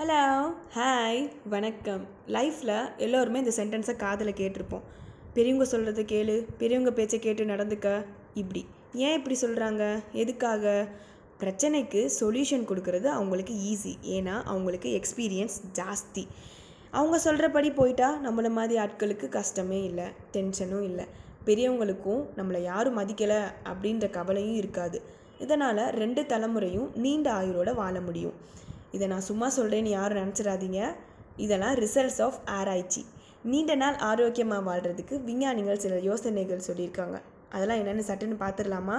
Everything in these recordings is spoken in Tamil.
ஹலோ ஹாய் வணக்கம். லைஃப்பில் எல்லோருமே இந்த சென்டென்ஸை காதில் கேட்டிருப்போம். பெரியவங்க சொல்கிறத கேளு பெரியவங்க பேச்சை கேட்டு நடந்துக்க. இப்படி. ஏன் இப்படி சொல்கிறாங்க எதுக்காக? பிரச்சனைக்கு சொல்யூஷன் கொடுக்கறது அவங்களுக்கு ஈஸி ஏன்னா அவங்களுக்கு எக்ஸ்பீரியன்ஸ் ஜாஸ்தி. அவங்க சொல்கிறபடி போயிட்டா நம்மளை மாதிரி ஆட்களுக்கு கஷ்டமே இல்லை டென்ஷனும் இல்லை. பெரியவங்களுக்கும் நம்மளை யாரும் மதிக்கலை அப்படின்ற கவலையும் இருக்காது. இதனால் ரெண்டு தலைமுறையும் நீண்ட ஆயுளோட வாழ முடியும். இதை நான் சும்மா சொல்கிறேன்னு யாரும் நினச்சிடாதீங்க. இதெல்லாம் ரிசல்ட்ஸ் ஆஃப் ஆராய்ச்சி. நீண்ட நாள் ஆரோக்கியமாக வாழ்கிறதுக்கு விஞ்ஞானிகள் சில யோசனைகள் சொல்லியிருக்காங்க. அதெல்லாம் என்னென்னு சட்டுன்னு பார்த்துடலாமா?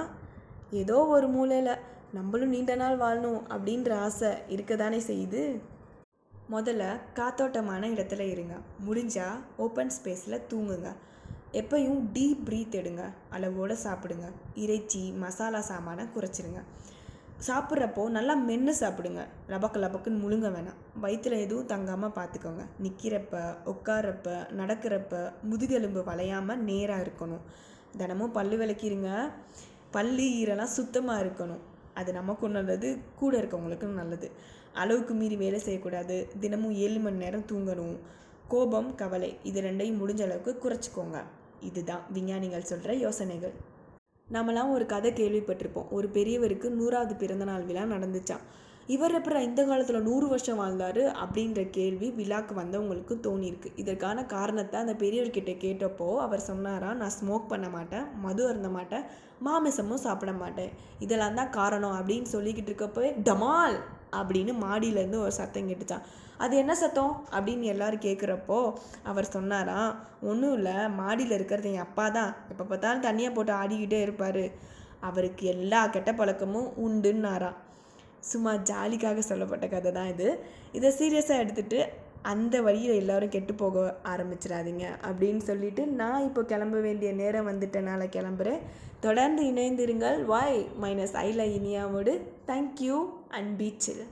ஏதோ ஒரு மூலையில் நம்மளும் நீண்ட நாள் வாழணும் அப்படின்ற ஆசை இருக்க தானே செய்யுது? முதல்ல காத்தோட்டமான இடத்துல இருங்க. முடிஞ்சால் ஓப்பன் ஸ்பேஸில் தூங்குங்க. எப்பயும் டீப் ப்ரீத் எடுங்க. அளவோடு சாப்பிடுங்க. இறைச்சி மசாலா சாமானை குறைச்சிடுங்க சாப்பிட்றப்போ நல்லா மென்று சாப்பிடுங்க. லபக்கு லபக்குன்னு முழுங்க வேணாம். வயிற்றில் எதுவும் தங்காமல் பார்த்துக்கோங்க. நிற்கிறப்ப உட்காரப்ப நடக்கிறப்ப முதுகெலும்பு வளையாமல் நேராக இருக்கணும். தினமும் பல் விளக்கிடுங்க பல்லு ஈரெல்லாம் சுத்தமாக இருக்கணும். அது நமக்கும் நல்லது கூட இருக்கவங்களுக்கும் நல்லது. அளவுக்கு மீறி வேலை செய்யக்கூடாது. தினமும் ஏழு மணி நேரம் தூங்கணும். கோபம் கவலை இது ரெண்டையும் முடிஞ்ச அளவுக்கு குறைச்சிக்கோங்க. இதுதான் விஞ்ஞானிகள் சொல்கிற யோசனைகள். நம்மலாம் ஒரு கதை கேள்விப்பட்டிருப்போம். ஒரு பெரியவருக்கு நூறாவது பிறந்தநாள் விழா நடந்துச்சான் இவர் அப்புறம் இந்த காலத்தில் நூறு வருஷம் வாழ்ந்தார் அப்படின்ற கேள்வி விழாக்கு வந்தவங்களுக்கு தோணியிருக்கு. இதற்கான காரணத்தை அந்த பெரியவர்கிட்ட கேட்டப்போ அவர் சொன்னாரா நான் ஸ்மோக் பண்ண மாட்டேன் மது அருந்த மாட்டேன் மாமிசமும் சாப்பிட மாட்டேன். இதெல்லாம் தான் காரணம் அப்படின்னு சொல்லிக்கிட்டு இருக்கப்போ டமால்! அப்படின்னு மாடியிலேருந்து ஒரு சத்தம் கேட்டுச்சான் அது என்ன சத்தம்? அப்படின்னு எல்லாரும் கேட்குறப்போ அவர் சொன்னாராம் ஒன்றும் இல்லை மாடியில் இருக்கிறது என் அப்பா தான். எப்போ பார்த்தாலும் தண்ணியை போட்டு ஆடிக்கிட்டே இருப்பார். அவருக்கு எல்லா கெட்ட பழக்கமும் உண்டுன்னாராம். சும்மா ஜாலிக்காக சொல்லப்பட்ட கதை தான் இது. இதை சீரியஸாக எடுத்துகிட்டு அந்த வழியில் எல்லோரும் கெட்டு போக ஆரம்பிச்சிடாதீங்க அப்படின்னு சொல்லிட்டு நான் இப்போ கிளம்ப வேண்டிய நேரம் வந்துட்டனால கிளம்புறேன். தொடர்ந்து இணைந்திருங்கள். வாய் மைனஸ் ஐல இனியாவோடு. தேங்க்யூ அண்ட் பீச்சில்